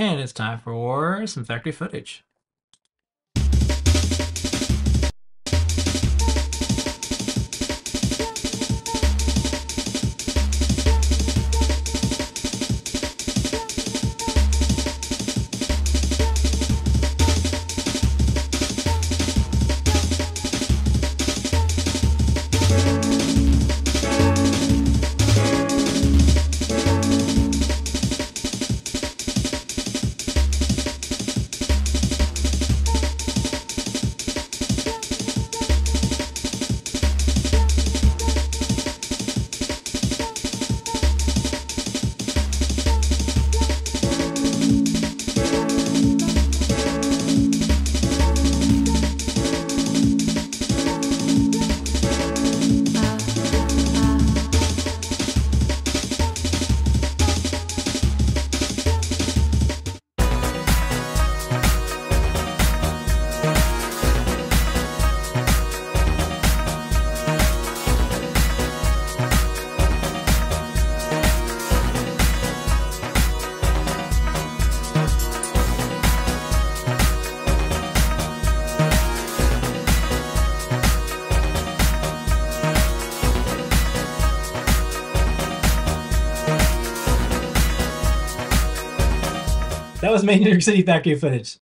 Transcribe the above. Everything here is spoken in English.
And it's time for some factory footage. That was Main New York City factory footage.